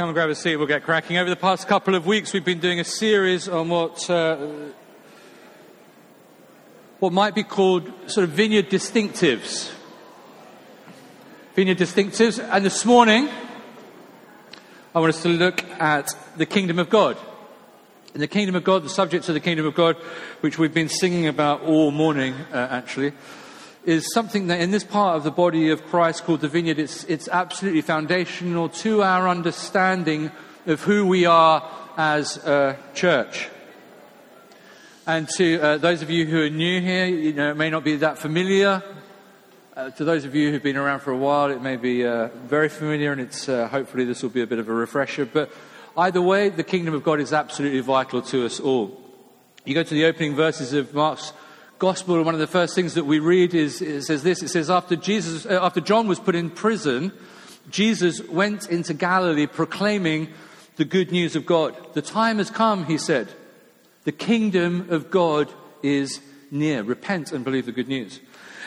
Come and grab a seat, we'll get cracking. Over the past couple of weeks, we've been doing a series on what, uh, what might be called sort of vineyard distinctives. Vineyard distinctives. And this morning, I want us to look at the kingdom of God. In the kingdom of God, the subjects of the kingdom of God, which we've been singing about all morning, uh, actually is something that in this part of the body of Christ called the vineyard, it's, it's absolutely foundational to our understanding of who we are as a church. And to uh, those of you who are new here, you know, it may not be that familiar. Uh, to those of you who've been around for a while, it may be uh, very familiar, and it's uh, hopefully this will be a bit of a refresher. But either way, the kingdom of God is absolutely vital to us all. You go to the opening verses of Mark's gospel, one of the first things that we read is, it says this. It says, after Jesus, uh, after John was put in prison, Jesus went into Galilee proclaiming the good news of God. The time has come, he said. The kingdom of God is near. Repent and believe the good news.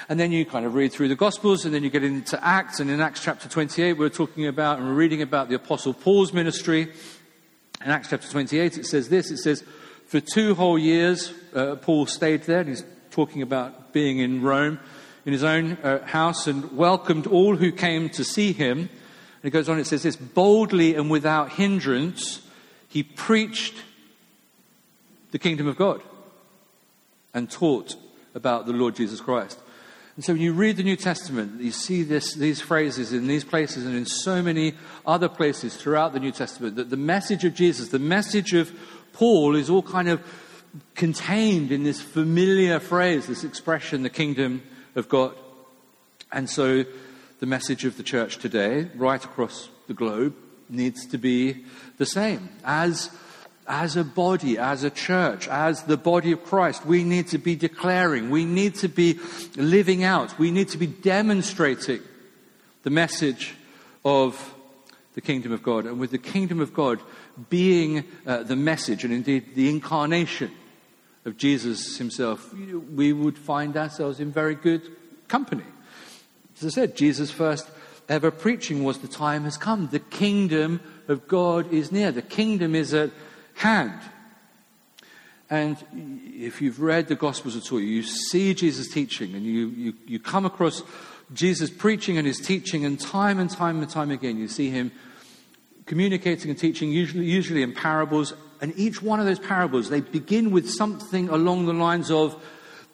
And then you kind of read through the Gospels, and then you get into Acts. And in Acts chapter 28, we're talking about and we're reading about the Apostle Paul's ministry. In Acts chapter 28, it says this it says, For two whole years, uh, Paul stayed there, and he's talking about being in Rome, in his own uh, house, and welcomed all who came to see him. And it goes on, it says this boldly and without hindrance, he preached the kingdom of God and taught about the Lord Jesus Christ. And so when you read the New Testament, you see this, these phrases in these places and in so many other places throughout the New Testament that the message of Jesus, the message of Paul is all kind of contained in this familiar phrase, this expression, the kingdom of God. And so the message of the church today, right across the globe, needs to be the same. As, as a body, as a church, as the body of Christ, we need to be declaring, we need to be living out, we need to be demonstrating the message of the kingdom of God. And with the kingdom of God being uh, the message and indeed the incarnation of Jesus himself, we would find ourselves in very good company. As I said, Jesus' first ever preaching was the time has come. The kingdom of God is near. The kingdom is at hand. And if you've read the Gospels at all, you see Jesus teaching and you, you, you come across Jesus preaching and his teaching, and time and time and time again, you see him communicating and teaching, usually, usually in parables. And each one of those parables, they begin with something along the lines of,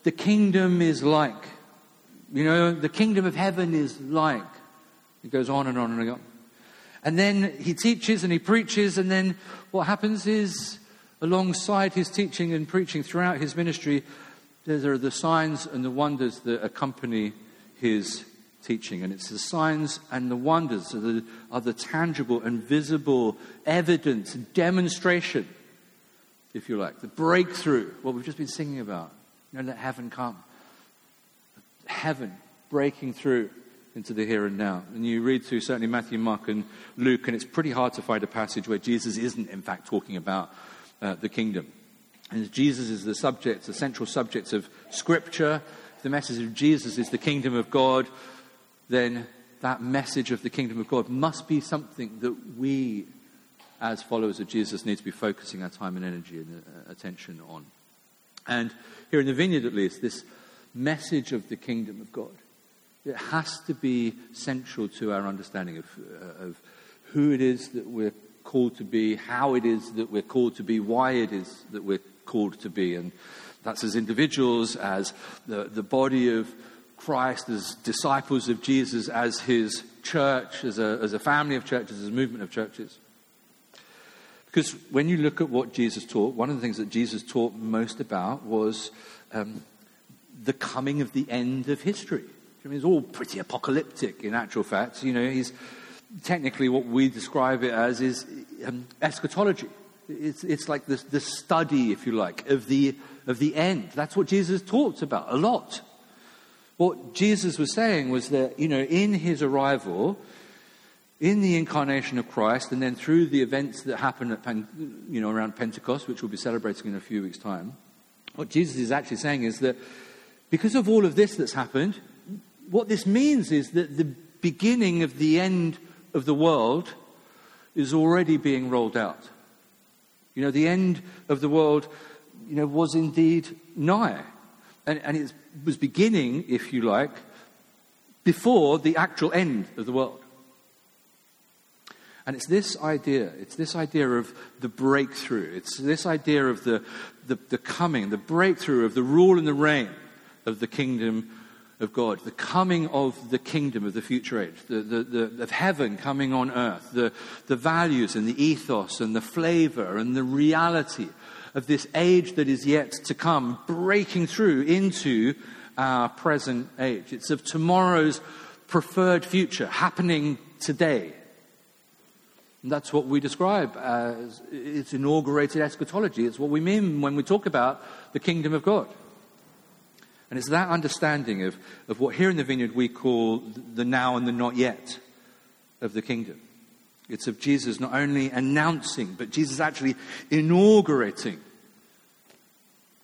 the kingdom is like. You know, the kingdom of heaven is like. It goes on and on and on. And then he teaches and he preaches, and then what happens is, alongside his teaching and preaching throughout his ministry, there are the signs and the wonders that accompany his teaching. And it's the signs and the wonders are the, are the tangible and visible evidence, and demonstration, if you like, the breakthrough, what we've just been singing about. You know, let heaven come. Heaven breaking through into the here and now. And you read through certainly Matthew, Mark, and Luke, and it's pretty hard to find a passage where Jesus isn't, in fact, talking about uh, the kingdom. And Jesus is the subject, the central subject of Scripture. The message of Jesus is the kingdom of God then that message of the kingdom of God must be something that we, as followers of Jesus, need to be focusing our time and energy and uh, attention on. And here in the vineyard, at least, this message of the kingdom of God, it has to be central to our understanding of, uh, of who it is that we're called to be, how it is that we're called to be, why it is that we're called to be. And that's as individuals, as the, the body of Christ, as disciples of Jesus, as his church, as a, as a family of churches, as a movement of churches. Because when you look at what Jesus taught, one of the things that Jesus taught most about was um, the coming of the end of history. I mean, it's all pretty apocalyptic in actual fact. You know, he's technically what we describe it as is um, eschatology. It's, it's like the, the study, if you like, of the, of the end. That's what Jesus talked about a lot. What Jesus was saying was that, you know, in his arrival, in the incarnation of Christ, and then through the events that happen at, you know, around Pentecost, which we'll be celebrating in a few weeks' time, what Jesus is actually saying is that because of all of this that's happened, what this means is that the beginning of the end of the world is already being rolled out. You know, the end of the world, you know, was indeed nigh. And, and it was beginning, if you like, before the actual end of the world. And it's this idea, it's this idea of the breakthrough, it's this idea of the, the, the, coming, the breakthrough of the rule and the reign of the kingdom of God, the coming of the kingdom of the future age, the, the, the, of heaven coming on earth, the, the values and the ethos and the flavor and the reality of this age that is yet to come, breaking through into our present age. It's of tomorrow's preferred future happening today. And that's what we describe as its inaugurated eschatology. It's what we mean when we talk about the kingdom of God. And it's that understanding of, of what here in the vineyard we call the now and the not yet of the kingdom. It's of Jesus not only announcing, but Jesus actually inaugurating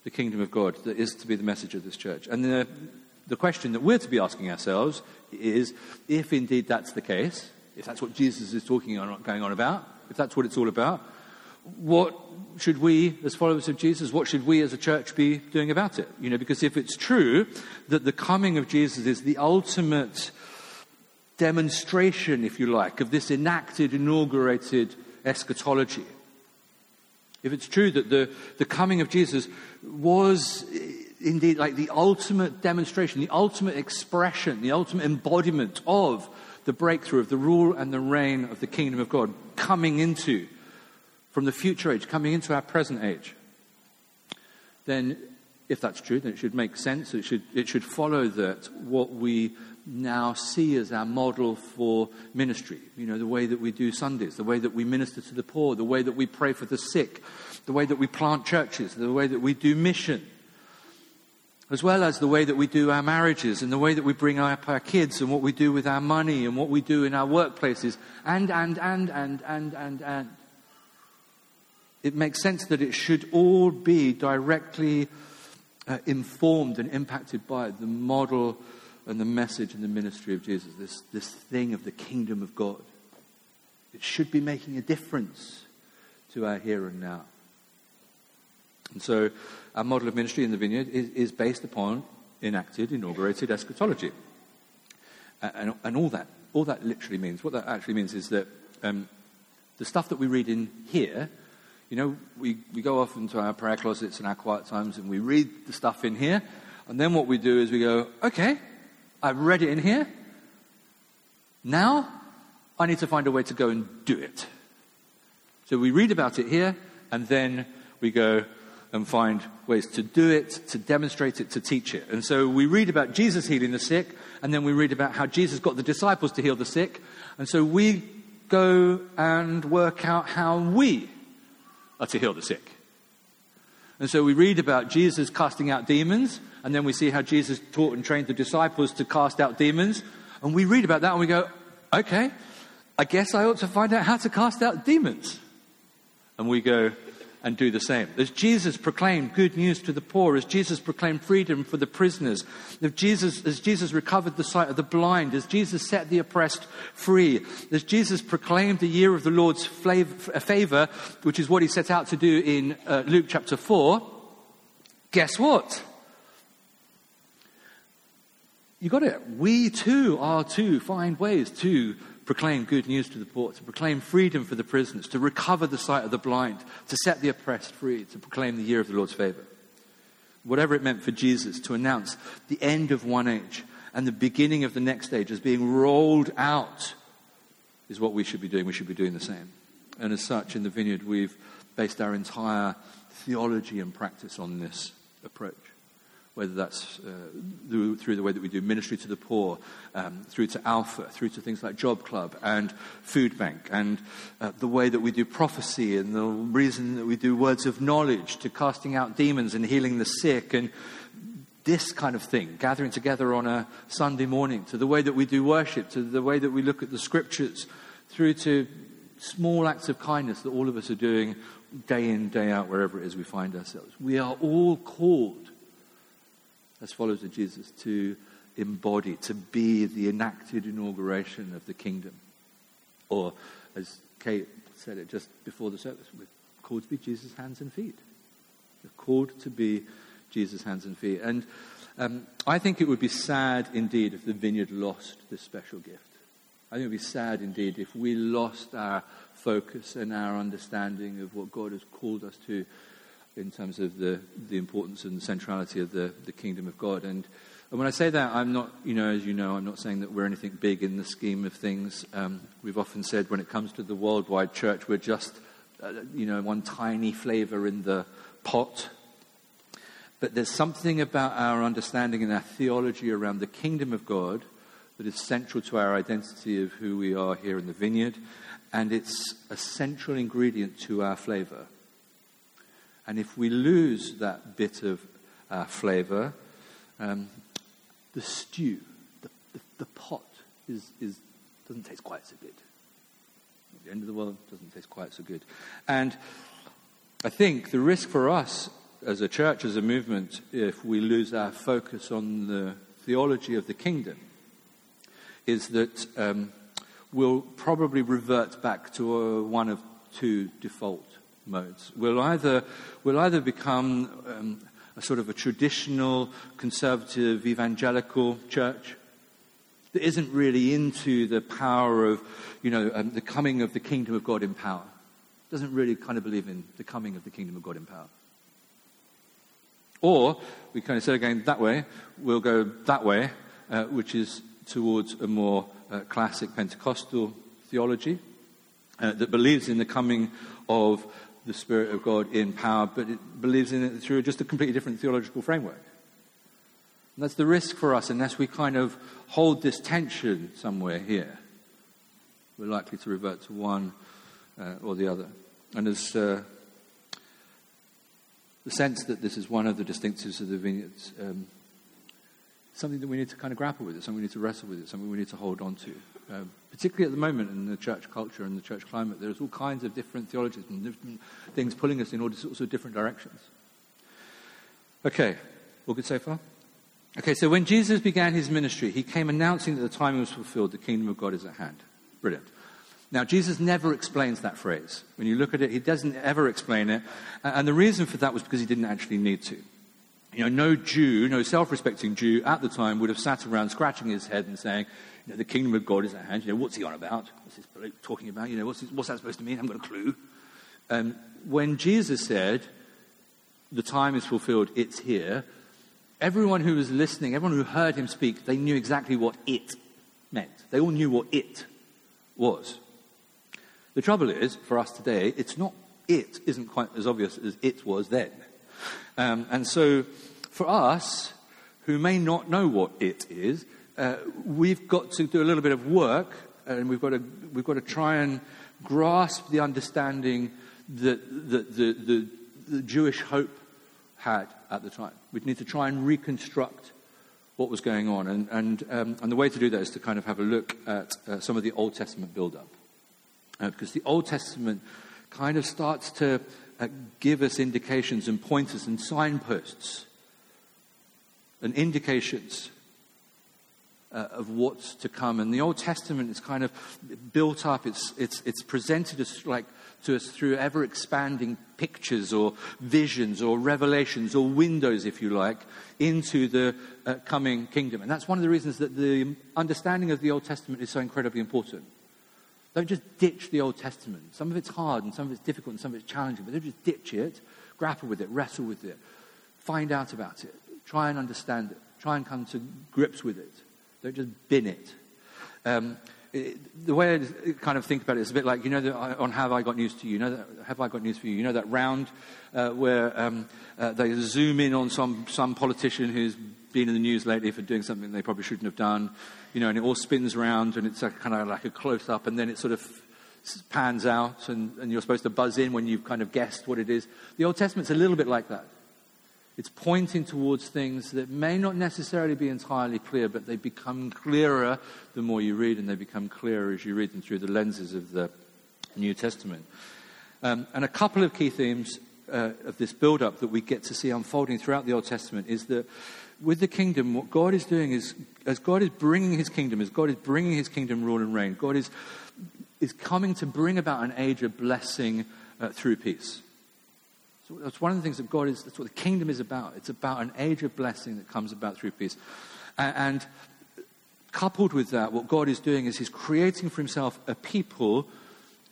the kingdom of God that is to be the message of this church. And the, the question that we're to be asking ourselves is if indeed that's the case, if that's what Jesus is talking on, going on about, if that's what it's all about, what should we, as followers of Jesus, what should we as a church be doing about it? You know, because if it's true that the coming of Jesus is the ultimate demonstration, if you like, of this enacted, inaugurated eschatology, if it's true that the, the coming of Jesus was indeed like the ultimate demonstration, the ultimate expression, the ultimate embodiment of the breakthrough of the rule and the reign of the kingdom of God coming into from the future age coming into our present age, then if that's true, then it should make sense. It should, it should follow that what we now see as our model for ministry. You know, the way that we do Sundays, the way that we minister to the poor, the way that we pray for the sick, the way that we plant churches, the way that we do mission, as well as the way that we do our marriages and the way that we bring up our kids and what we do with our money and what we do in our workplaces, and, and, and, and, and, and, and it makes sense that it should all be directly uh, informed and impacted by the model and the message and the ministry of Jesus, this, this thing of the kingdom of God. It should be making a difference to our here and now. And so our model of ministry in the vineyard is, is based upon enacted, inaugurated eschatology. and, and, all that, all that literally means, what that actually means is that um, the stuff that we read in here you know, we, we go off into our prayer closets and our quiet times and we read the stuff in here. And then what we do is we go, okay, I've read it in here. Now I need to find a way to go and do it. So we read about it here and then we go and find ways to do it, to demonstrate it, to teach it. And so we read about Jesus healing the sick and then we read about how Jesus got the disciples to heal the sick. And so we go and work out how we are to heal the sick. And so we read about Jesus casting out demons, and then we see how Jesus taught and trained the disciples to cast out demons. And we read about that and we go, okay, I guess I ought to find out how to cast out demons. And we go, and do the same. As Jesus proclaimed good news to the poor, as Jesus proclaimed freedom for the prisoners, as Jesus, as Jesus recovered the sight of the blind, as Jesus set the oppressed free, as Jesus proclaimed the year of the Lord's favor, which is what he set out to do in uh, Luke chapter 4, guess what? You got it. We too are to find ways to proclaim good news to the poor, to proclaim freedom for the prisoners, to recover the sight of the blind, to set the oppressed free, to proclaim the year of the Lord's favor. Whatever it meant for Jesus to announce the end of one age and the beginning of the next age as being rolled out is what we should be doing. We should be doing the same. And as such, in the vineyard, we've based our entire theology and practice on this approach whether that's uh, through, through, the way that we do ministry to the poor, um, through to Alpha, through to things like Job Club and Food Bank, and uh, the way that we do prophecy, and the reason that we do words of knowledge, to casting out demons and healing the sick, and this kind of thing, gathering together on a Sunday morning, to the way that we do worship, to the way that we look at the scriptures, through to small acts of kindness that all of us are doing day in, day out, wherever it is we find ourselves. We are all called as followers of Jesus to embody, to be the enacted inauguration of the kingdom. Or, as Kate said it just before the service. We're called to be Jesus' hands and feet. We're called to be Jesus' hands and feet. And um, I think it would be sad indeed if the vineyard lost this special gift. I think it would be sad indeed if we lost our focus and our understanding of what God has called us to in terms of the, the importance and centrality of the, the kingdom of God. And, and when I say that, I'm not, you know, as you know, I'm not saying that we're anything big in the scheme of things. Um, we've often said when it comes to the worldwide church, we're just, uh, you know, one tiny flavor in the pot. But there's something about our understanding and our theology around the kingdom of God that is central to our identity of who we are here in the vineyard, and it's a central ingredient to our flavor. And if we lose that bit of uh, flavor, um, the stew, the, the, the, pot, is, is, doesn't taste quite so good. At the end of the world, doesn't taste quite so good. And I think the risk for us as a church, as a movement, if we lose our focus on the theology of the kingdom, is that um, we'll probably revert back to a, one of two default modes. We'll either, we'll either become um, a sort of a traditional conservative evangelical church that isn't really into the power of, you know, um, the coming of the kingdom of God in power. Doesn't really kind of believe in the coming of the kingdom of God in power. Or we kind of say again that way, we'll go that way, uh, which is towards a more uh, classic Pentecostal theology uh, that believes in the coming of the Spirit of God in power, but it believes in it through just a completely different theological framework. And that's the risk for us, unless we kind of hold this tension somewhere here. We're likely to revert to one uh, or the other. And as uh, the sense that this is one of the distinctives of the vineyards, um, something that we need to kind of grapple with, it's something we need to wrestle with, it's something we need to hold on to. Uh, particularly at the moment in the church culture and the church climate, there's all kinds of different theologies and different things pulling us in all sorts of different directions. Okay, all good so far? Okay, so when Jesus began his ministry, he came announcing that the time was fulfilled, the kingdom of God is at hand. Brilliant. Now, Jesus never explains that phrase. When you look at it, he doesn't ever explain it. And the reason for that was because he didn't actually need to. You know, no Jew, no self respecting Jew at the time would have sat around scratching his head and saying, you know, the kingdom of God is at hand. You know, what's he on about? What's he talking about? You know, what's, what's that supposed to mean? I haven't got a clue. Um, when Jesus said, the time is fulfilled, it's here, everyone who was listening, everyone who heard him speak, they knew exactly what it meant. They all knew what it was. The trouble is, for us today, it's not it isn't quite as obvious as it was then. Um, and so, for us, who may not know what it is, uh, we've got to do a little bit of work, and we've got to, we've got to try and grasp the understanding that, the, the, the Jewish hope had at the time. We need to try and reconstruct what was going on. And, and, um, and the way to do that is to kind of have a look at uh, some of the Old Testament build-up. Uh, because the Old Testament kind of starts to uh, give us indications and pointers and signposts and indications uh, of what's to come. And the Old Testament is kind of built up, it's, it's, it's presented as like to us through ever expanding pictures or visions or revelations or windows, if you like, into the uh, coming kingdom. And that's one of the reasons that the understanding of the Old Testament is so incredibly important. Don't just ditch the Old Testament. Some of it's hard and some of it's difficult and some of it's challenging, but don't just ditch it. Grapple with it, wrestle with it, find out about it, try and understand it, try and come to grips with it. Don't just bin it. Um, it the way I kind of think about it is a bit like, you know, the, on Have I Got News to You? You know that, Have I Got News for You? You know that round uh, where um, uh, they zoom in on some, some politician who's been in the news lately for doing something they probably shouldn't have done, you know, and it all spins around and it's a, kind of like a close up and then it sort of pans out and, and you're supposed to buzz in when you've kind of guessed what it is. The Old Testament's a little bit like that. It's pointing towards things that may not necessarily be entirely clear, but they become clearer the more you read, and they become clearer as you read them through the lenses of the New Testament. Um, and a couple of key themes uh, of this build up that we get to see unfolding throughout the Old Testament is that with the kingdom, what God is doing is, as God is bringing his kingdom, as God is bringing his kingdom rule and reign, God is is coming to bring about an age of blessing uh, through peace. So that's one of the things that God is, that's what the kingdom is about. It's about an age of blessing that comes about through peace. And, and coupled with that, what God is doing is He's creating for Himself a people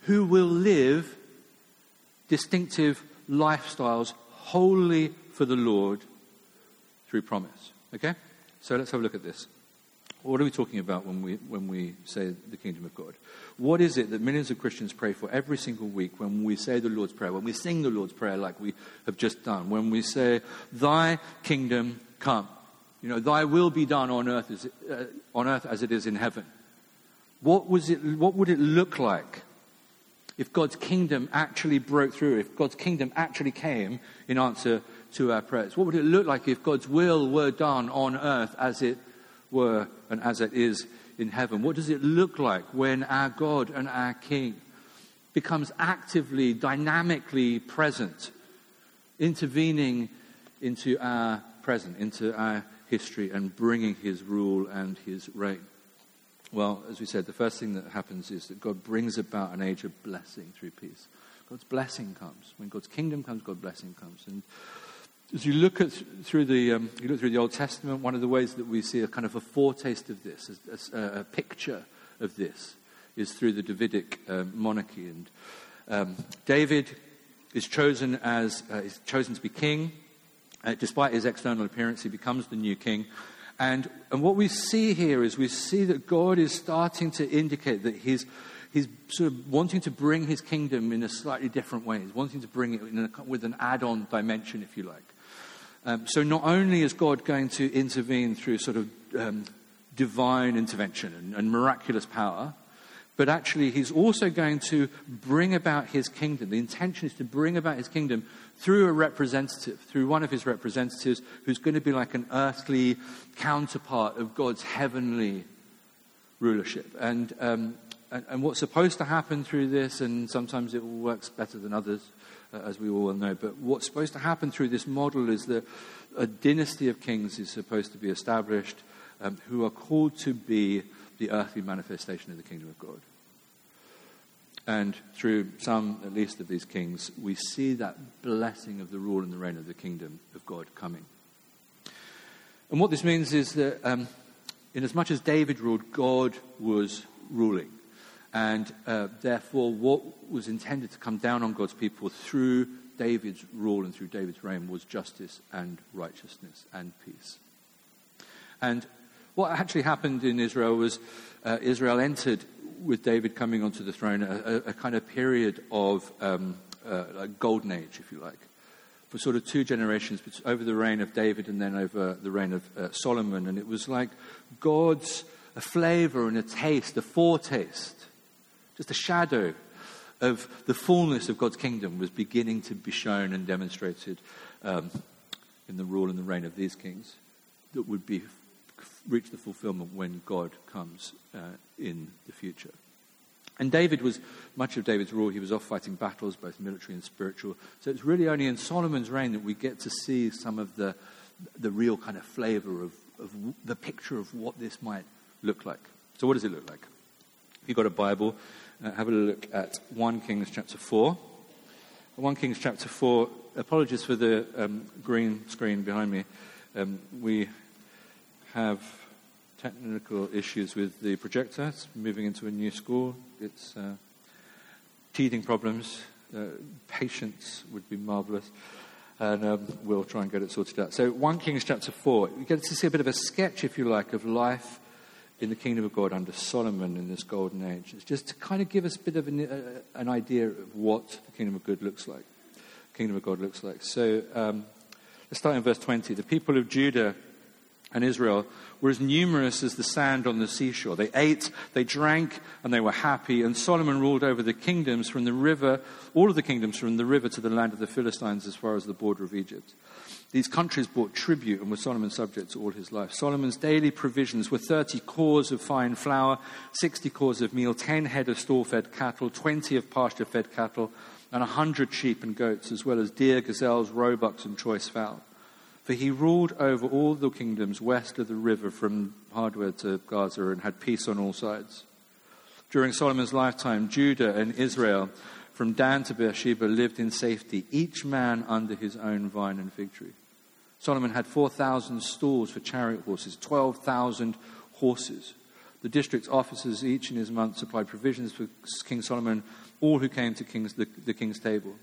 who will live distinctive lifestyles wholly for the Lord through promise. Okay? So let's have a look at this. What are we talking about when we, when we say the kingdom of God? What is it that millions of Christians pray for every single week when we say the Lord's Prayer, when we sing the Lord's Prayer like we have just done, when we say, Thy kingdom come? You know, Thy will be done on earth as, uh, on earth as it is in heaven. What, was it, what would it look like if God's kingdom actually broke through, if God's kingdom actually came in answer to our prayers? What would it look like if God's will were done on earth as it were and as it is in heaven? What does it look like when our God and our King becomes actively, dynamically present, intervening into our present, into our history, and bringing his rule and his reign? Well, as we said, the first thing that happens is that God brings about an age of blessing through peace. God's blessing comes. When God's kingdom comes, God's blessing comes. And as you look at through the um, you look through the Old Testament, one of the ways that we see a kind of a foretaste of this, a, a, a picture of this, is through the Davidic uh, monarchy. And um, David is chosen as uh, is chosen to be king. Uh, despite his external appearance, he becomes the new king. And, and what we see here is we see that God is starting to indicate that he's, he's sort of wanting to bring his kingdom in a slightly different way. He's wanting to bring it a, with an add on dimension, if you like. Um, so not only is God going to intervene through sort of um, divine intervention and, and miraculous power, but actually he's also going to bring about his kingdom. The intention is to bring about his kingdom through a representative, through one of his representatives who's going to be like an earthly counterpart of God's heavenly rulership. And, um, and, and, what's supposed to happen through this, and sometimes it works better than others, uh, as we all know, but what's supposed to happen through this model is that a dynasty of kings is supposed to be established um, who are called to be the earthly manifestation of the kingdom of God. And through some, at least, of these kings, we see that blessing of the rule and the reign of the kingdom of God coming. And what this means is that, um, in as much as David ruled, God was ruling. And uh, therefore, what was intended to come down on God's people through David's rule and through David's reign was justice and righteousness and peace. And what actually happened in Israel was uh, Israel entered with David coming onto the throne, a, a kind of period of um, uh, a golden age, if you like, for sort of two generations, over the reign of David and then over the reign of uh, Solomon. And it was like God's a flavor and a taste, a foretaste, just a shadow of the fullness of God's kingdom was beginning to be shown and demonstrated um, in the rule and the reign of these kings that would be reach the fulfillment when God comes uh, in the future. And David was, much of David's rule, he was off fighting battles, both military and spiritual. So it's really only in Solomon's reign that we get to see some of the, the real kind of flavor of, of the picture of what this might look like. So, what does it look like? If you've got a Bible, uh, have a look at 1 Kings chapter 4. 1 Kings chapter 4, apologies for the um, green screen behind me. Um, we have technical issues with the projector. It's moving into a new school. It's uh, teething problems. Uh, patience would be marvelous. And um, we'll try and get it sorted out. So, 1 Kings chapter 4, we get to see a bit of a sketch, if you like, of life in the kingdom of God under Solomon in this golden age. It's just to kind of give us a bit of an, uh, an idea of what the kingdom of God looks like. Kingdom of God looks like. So, um, let's start in verse 20. The people of Judah and Israel were as numerous as the sand on the seashore. They ate, they drank, and they were happy. And Solomon ruled over the kingdoms from the river, all of the kingdoms from the river to the land of the Philistines as far as the border of Egypt. These countries brought tribute and were Solomon's subjects all his life. Solomon's daily provisions were 30 cors of fine flour, 60 cors of meal, 10 head of store fed cattle, 20 of pasture fed cattle, and 100 sheep and goats, as well as deer, gazelles, roebucks, and choice fowl. For he ruled over all the kingdoms west of the river from Hadadah to Gaza and had peace on all sides. During Solomon's lifetime, Judah and Israel, from Dan to Beersheba, lived in safety, each man under his own vine and fig tree. Solomon had 4,000 stalls for chariot horses, 12,000 horses. The district officers, each in his month, supplied provisions for King Solomon, all who came to king's, the, the king's table.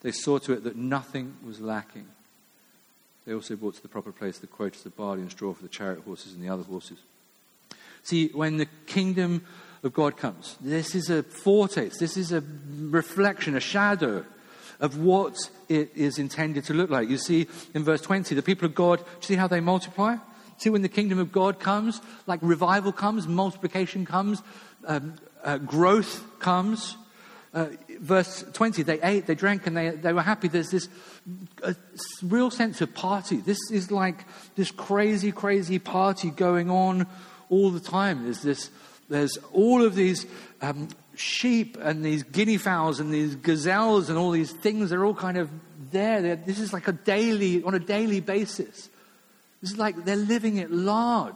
They saw to it that nothing was lacking. They also brought to the proper place the quotas of barley and straw for the chariot horses and the other horses. See, when the kingdom of God comes, this is a foretaste, this is a reflection, a shadow of what it is intended to look like. You see in verse 20, the people of God, do you see how they multiply? See, when the kingdom of God comes, like revival comes, multiplication comes, um, uh, growth comes. Uh, verse 20, they ate, they drank, and they, they were happy. There's this real sense of party. This is like this crazy, crazy party going on all the time. There's this, there's all of these um, sheep and these guinea fowls and these gazelles and all these things. They're all kind of there. They're, this is like a daily, on a daily basis. This is like they're living at large.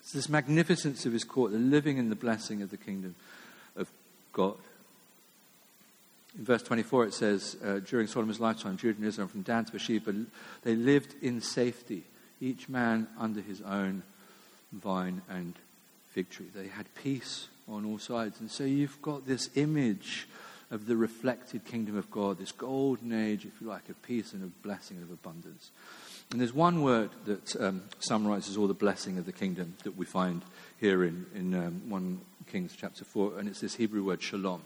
It's this magnificence of his court, the living in the blessing of the kingdom of God. In verse 24, it says, uh, during Solomon's lifetime, Judah and Israel, from Dan to Beersheba, they lived in safety, each man under his own vine and fig tree. They had peace on all sides. And so you've got this image of the reflected kingdom of God, this golden age, if you like, of peace and of blessing and of abundance. And there's one word that um, summarizes all the blessing of the kingdom that we find here in, in um, 1 Kings chapter 4, and it's this Hebrew word shalom.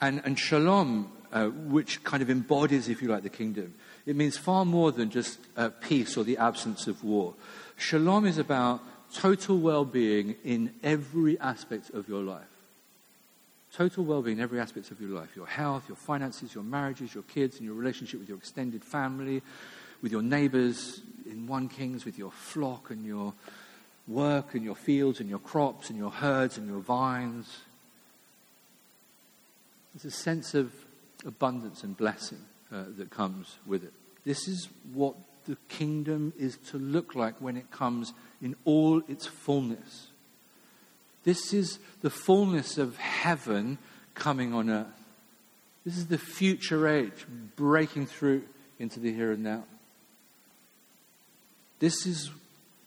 And, and shalom, uh, which kind of embodies, if you like, the kingdom, it means far more than just uh, peace or the absence of war. Shalom is about total well being in every aspect of your life. Total well being in every aspect of your life your health, your finances, your marriages, your kids, and your relationship with your extended family, with your neighbors in 1 Kings, with your flock and your work and your fields and your crops and your herds and your vines. There's a sense of abundance and blessing uh, that comes with it. This is what the kingdom is to look like when it comes in all its fullness. This is the fullness of heaven coming on earth. This is the future age breaking through into the here and now. This is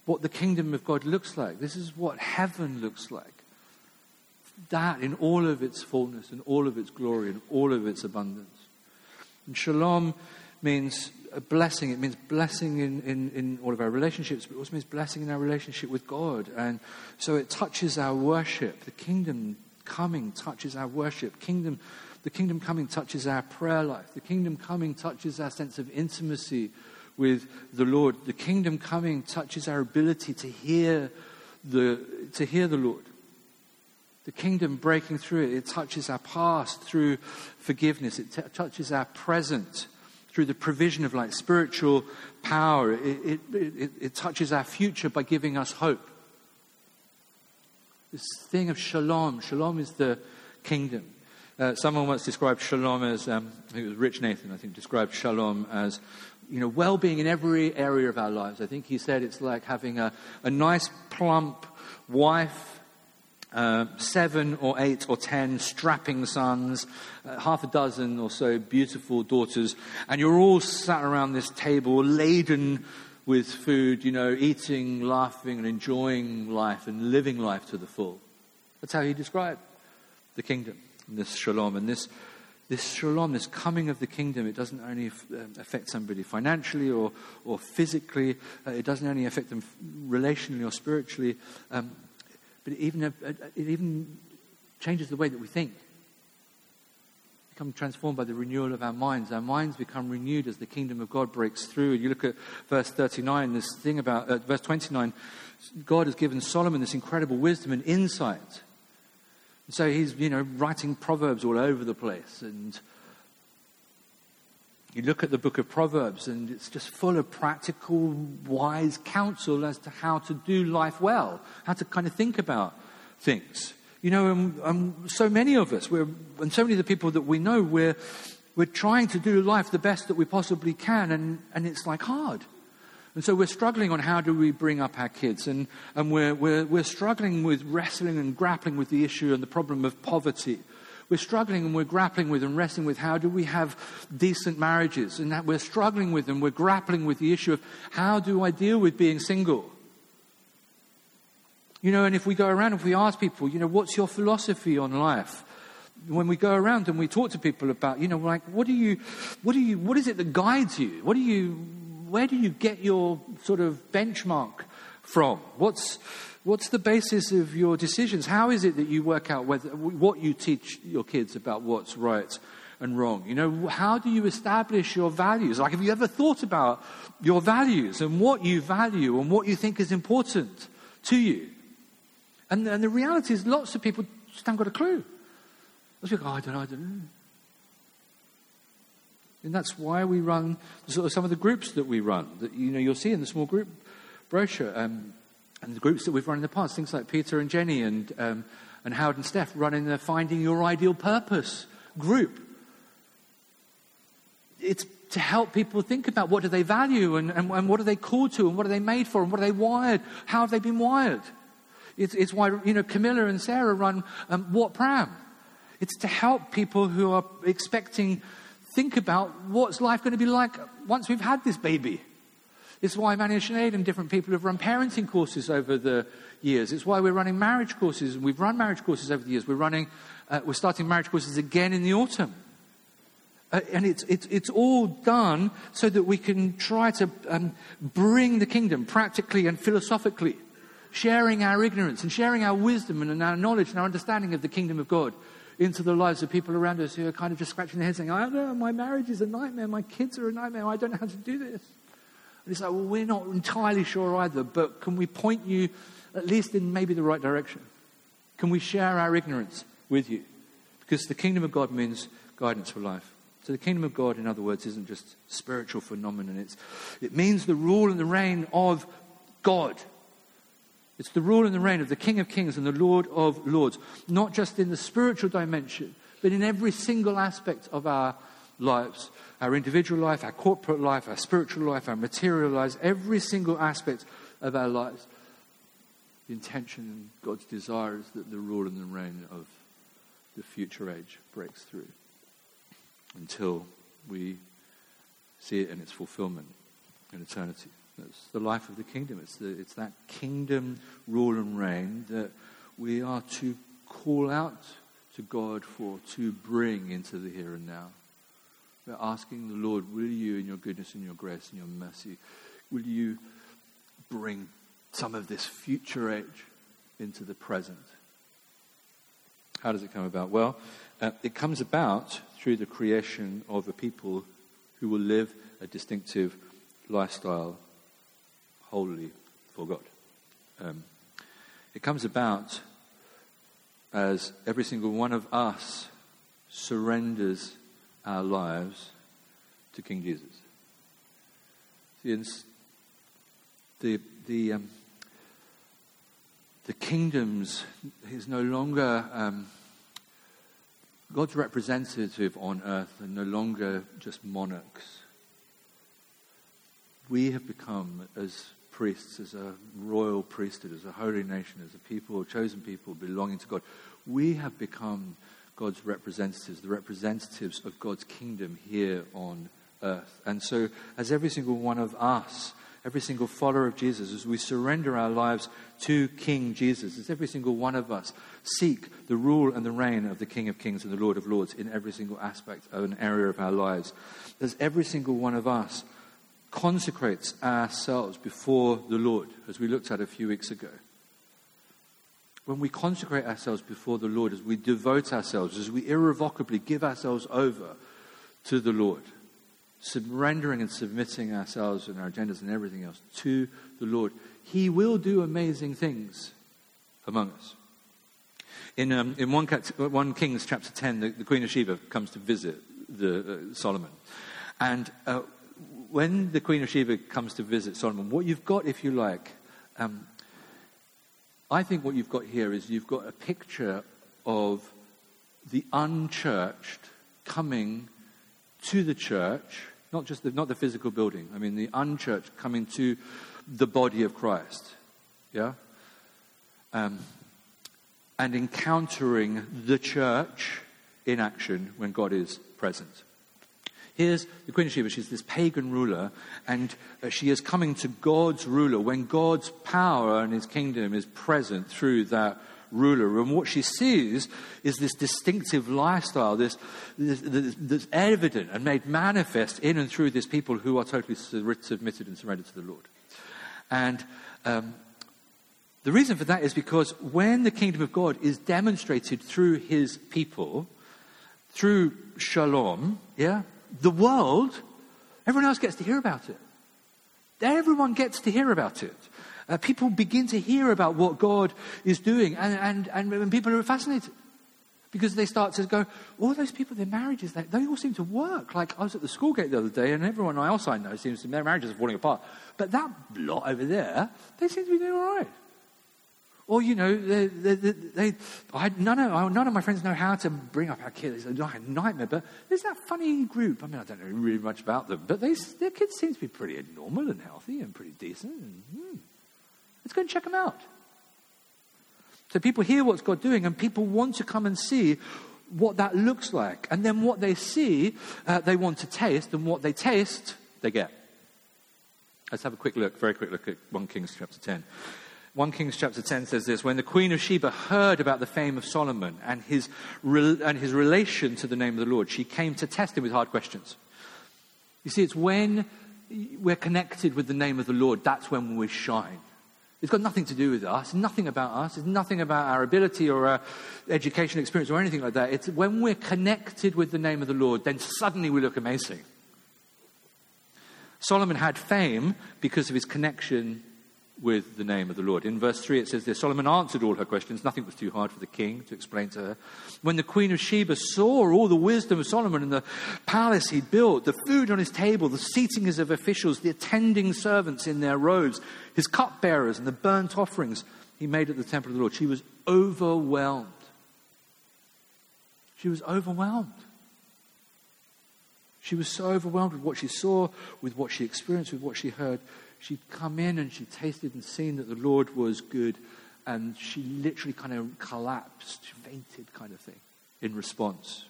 what the kingdom of God looks like. This is what heaven looks like that in all of its fullness and all of its glory and all of its abundance. And shalom means a blessing. It means blessing in, in, in all of our relationships, but it also means blessing in our relationship with God. And so it touches our worship. The kingdom coming touches our worship. Kingdom, the kingdom coming touches our prayer life. The kingdom coming touches our sense of intimacy with the Lord. The kingdom coming touches our ability to hear the, to hear the Lord. The kingdom breaking through it, it touches our past through forgiveness. It t- touches our present through the provision of like spiritual power. It, it, it, it touches our future by giving us hope. This thing of shalom. Shalom is the kingdom. Uh, someone once described shalom as, um, I think it was Rich Nathan, I think, described shalom as, you know, well being in every area of our lives. I think he said it's like having a, a nice, plump wife uh, seven or eight or ten strapping sons, uh, half a dozen or so beautiful daughters, and you're all sat around this table laden with food, you know, eating, laughing, and enjoying life and living life to the full. That's how he described the kingdom, this shalom. And this, this shalom, this coming of the kingdom, it doesn't only uh, affect somebody financially or, or physically, uh, it doesn't only affect them relationally or spiritually. Um, but it even, it even changes the way that we think. Become transformed by the renewal of our minds. Our minds become renewed as the kingdom of God breaks through. And you look at verse 39, this thing about, uh, verse 29, God has given Solomon this incredible wisdom and insight. And so he's, you know, writing proverbs all over the place and you look at the book of Proverbs, and it's just full of practical, wise counsel as to how to do life well, how to kind of think about things. You know, and, and so many of us, and so many of the people that we know, we're, we're trying to do life the best that we possibly can, and, and it's like hard. And so we're struggling on how do we bring up our kids. And, and we're, we're, we're struggling with wrestling and grappling with the issue and the problem of poverty. We're struggling and we're grappling with and wrestling with how do we have decent marriages. And that we're struggling with and we're grappling with the issue of how do I deal with being single. You know, and if we go around, if we ask people, you know, what's your philosophy on life? When we go around and we talk to people about, you know, like, what do you, what do you, what is it that guides you? What do you, where do you get your sort of benchmark from? What's, what's the basis of your decisions? How is it that you work out whether, what you teach your kids about what's right and wrong? You know, how do you establish your values? Like, have you ever thought about your values and what you value and what you think is important to you? And, and the reality is, lots of people just haven't got a clue. They go, oh, I don't know, I don't know. And that's why we run sort of some of the groups that we run. That you know you'll see in the small group brochure um, and the groups that we've run in the past. Things like Peter and Jenny and um, and Howard and Steph running the Finding Your Ideal Purpose group. It's to help people think about what do they value and, and, and what are they called to and what are they made for and what are they wired? How have they been wired? It's, it's why you know Camilla and Sarah run um, What Pram. It's to help people who are expecting think about what's life going to be like once we've had this baby. It's why Manny and Sinead and different people have run parenting courses over the years. It's why we're running marriage courses. And we've run marriage courses over the years. We're running, uh, we're starting marriage courses again in the autumn. Uh, and it's, it's, it's all done so that we can try to um, bring the kingdom practically and philosophically, sharing our ignorance and sharing our wisdom and our knowledge and our understanding of the kingdom of God into the lives of people around us who are kind of just scratching their heads saying, I don't know, my marriage is a nightmare, my kids are a nightmare, I don't know how to do this. And it's well, we're not entirely sure either, but can we point you at least in maybe the right direction? Can we share our ignorance with you? Because the kingdom of God means guidance for life. So the kingdom of God, in other words, isn't just spiritual phenomenon. It's, it means the rule and the reign of God. It's the rule and the reign of the King of Kings and the Lord of Lords, not just in the spiritual dimension, but in every single aspect of our lives our individual life, our corporate life, our spiritual life, our material lives, every single aspect of our lives. The intention and God's desire is that the rule and the reign of the future age breaks through until we see it in its fulfillment in eternity. It's the life of the kingdom. It's, the, it's that kingdom rule and reign that we are to call out to God for, to bring into the here and now. We're asking the Lord, will you, in your goodness and your grace and your mercy, will you bring some of this future age into the present? How does it come about? Well, uh, it comes about through the creation of a people who will live a distinctive lifestyle wholly for God. Um, it comes about as every single one of us surrenders our lives to King Jesus. The, the, um, the kingdoms is no longer um, God's representative on earth and no longer just monarchs. We have become, as priests, as a royal priesthood, as a holy nation, as a people, chosen people belonging to God, we have become God's representatives, the representatives of God's kingdom here on earth. And so, as every single one of us, every single follower of Jesus, as we surrender our lives to King Jesus, as every single one of us seek the rule and the reign of the King of Kings and the Lord of Lords in every single aspect of an area of our lives, as every single one of us consecrates ourselves before the Lord, as we looked at a few weeks ago. When we consecrate ourselves before the Lord, as we devote ourselves, as we irrevocably give ourselves over to the Lord, surrendering and submitting ourselves and our agendas and everything else to the Lord, He will do amazing things among us. In, um, in 1, 1 Kings chapter 10, the, the, Queen of Sheba comes to visit the, uh, Solomon. And uh, when the Queen of Sheba comes to visit Solomon, what you've got, if you like, um, I think what you've got here is you've got a picture of the unchurched coming to the church Not just the, not the physical building. I mean, the unchurched coming to the body of Christ. Yeah? Um, and encountering the church in action when God is present. Here's the Queen of Sheba. She's this pagan ruler, and uh, she is coming to God's ruler when God's power and his kingdom is present through that ruler. And what she sees is this distinctive lifestyle, this, this evident and made manifest in and through this people who are totally submitted and surrendered to the Lord. And um, the reason for that is because when the kingdom of God is demonstrated through his people, through shalom, yeah, the world, everyone else gets to hear about it. Everyone gets to hear about it. Uh, people begin to hear about what God is doing, and, and, and people are fascinated because they start to go, all those people, their marriages, they, they all seem to work. Like I was at the school gate the other day, and everyone else I know seems to their marriages are falling apart. But that lot over there, they seem to be doing all right. Or, you know, they, they, they, I, none, of, none of my friends know how to bring up our kids. It's like a nightmare. But there's that funny group. I mean, I don't know really much about them, but they, their kids seem to be pretty normal and healthy and pretty decent. And, hmm, let's go and check them out. So people hear what's God doing, and people want to come and see what that looks like. And then what they see, uh, they want to taste, and what they taste, they get. Let's have a quick look, very quick look at 1 Kings chapter 10. 1 Kings chapter 10 says this When the queen of Sheba heard about the fame of Solomon and his, and his relation to the name of the Lord, she came to test him with hard questions. You see, it's when we're connected with the name of the Lord, that's when we shine. It's got nothing to do with us, nothing about us, it's nothing about our ability or our education experience or anything like that. It's when we're connected with the name of the Lord, then suddenly we look amazing. Solomon had fame because of his connection with the name of the Lord. In verse 3, it says this Solomon answered all her questions. Nothing was too hard for the king to explain to her. When the queen of Sheba saw all the wisdom of Solomon and the palace he built, the food on his table, the seatings of officials, the attending servants in their robes, his cupbearers, and the burnt offerings he made at the temple of the Lord, she was overwhelmed. She was overwhelmed. She was so overwhelmed with what she saw, with what she experienced, with what she heard she'd come in and she tasted and seen that the Lord was good, and she literally kind of collapsed, fainted, kind of thing, in response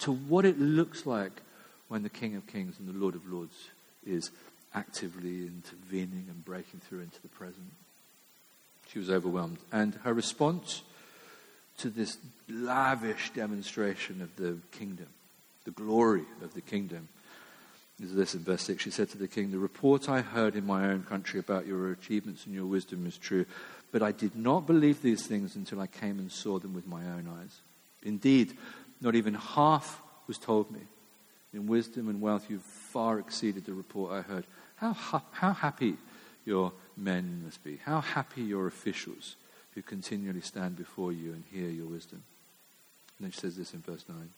to what it looks like when the King of Kings and the Lord of Lords is actively intervening and breaking through into the present. She was overwhelmed. And her response to this lavish demonstration of the kingdom, the glory of the kingdom, is this in verse 6. She said to the king, The report I heard in my own country about your achievements and your wisdom is true, but I did not believe these things until I came and saw them with my own eyes. Indeed, not even half was told me. In wisdom and wealth, you've far exceeded the report I heard. How, how happy your men must be. How happy your officials who continually stand before you and hear your wisdom. And then she says this in verse 9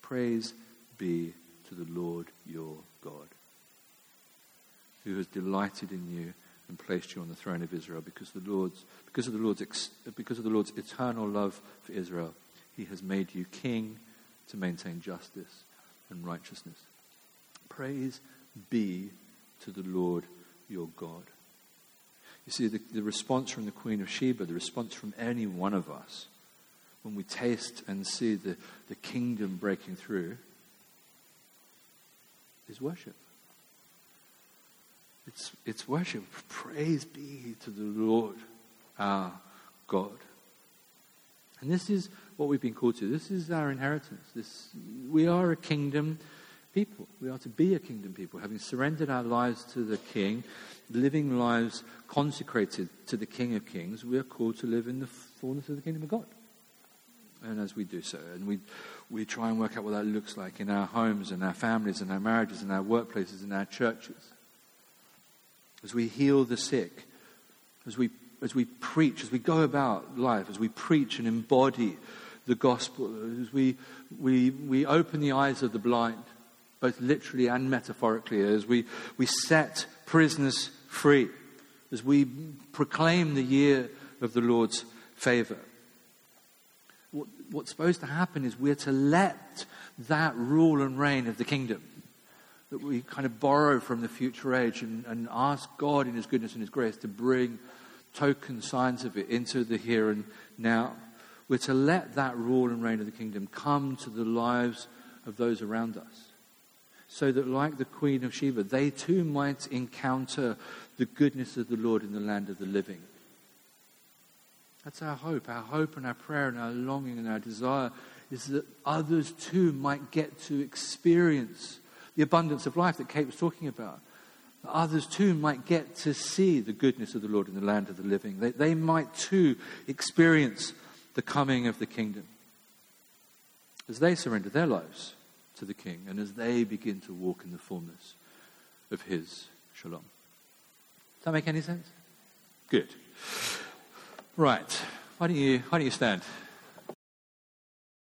Praise be to the Lord your God, who has delighted in you and placed you on the throne of Israel because the Lord's because of the Lord's because of the Lord's eternal love for Israel, he has made you king to maintain justice and righteousness. Praise be to the Lord your God. You see, the, the response from the Queen of Sheba, the response from any one of us, when we taste and see the, the kingdom breaking through, is worship. It's, it's worship. Praise be to the Lord our God. And this is what we've been called to. This is our inheritance. This, we are a kingdom people. We are to be a kingdom people, having surrendered our lives to the King, living lives consecrated to the King of Kings. We are called to live in the fullness of the kingdom of God. And as we do so, and we, we try and work out what that looks like in our homes and our families and our marriages and our workplaces and our churches. As we heal the sick, as we, as we preach, as we go about life, as we preach and embody the gospel, as we, we, we open the eyes of the blind, both literally and metaphorically, as we, we set prisoners free, as we proclaim the year of the Lord's favor what, what's supposed to happen is we're to let that rule and reign of the kingdom that we kind of borrow from the future age and, and ask God in His goodness and His grace to bring token signs of it into the here and now. We're to let that rule and reign of the kingdom come to the lives of those around us. So that, like the Queen of Sheba, they too might encounter the goodness of the Lord in the land of the living. That's our hope. Our hope and our prayer and our longing and our desire is that others too might get to experience the abundance of life that Kate was talking about. That others too might get to see the goodness of the Lord in the land of the living. They, they might too experience the coming of the kingdom as they surrender their lives to the King and as they begin to walk in the fullness of His shalom. Does that make any sense? Good. Right. Why don't you, why don't you stand?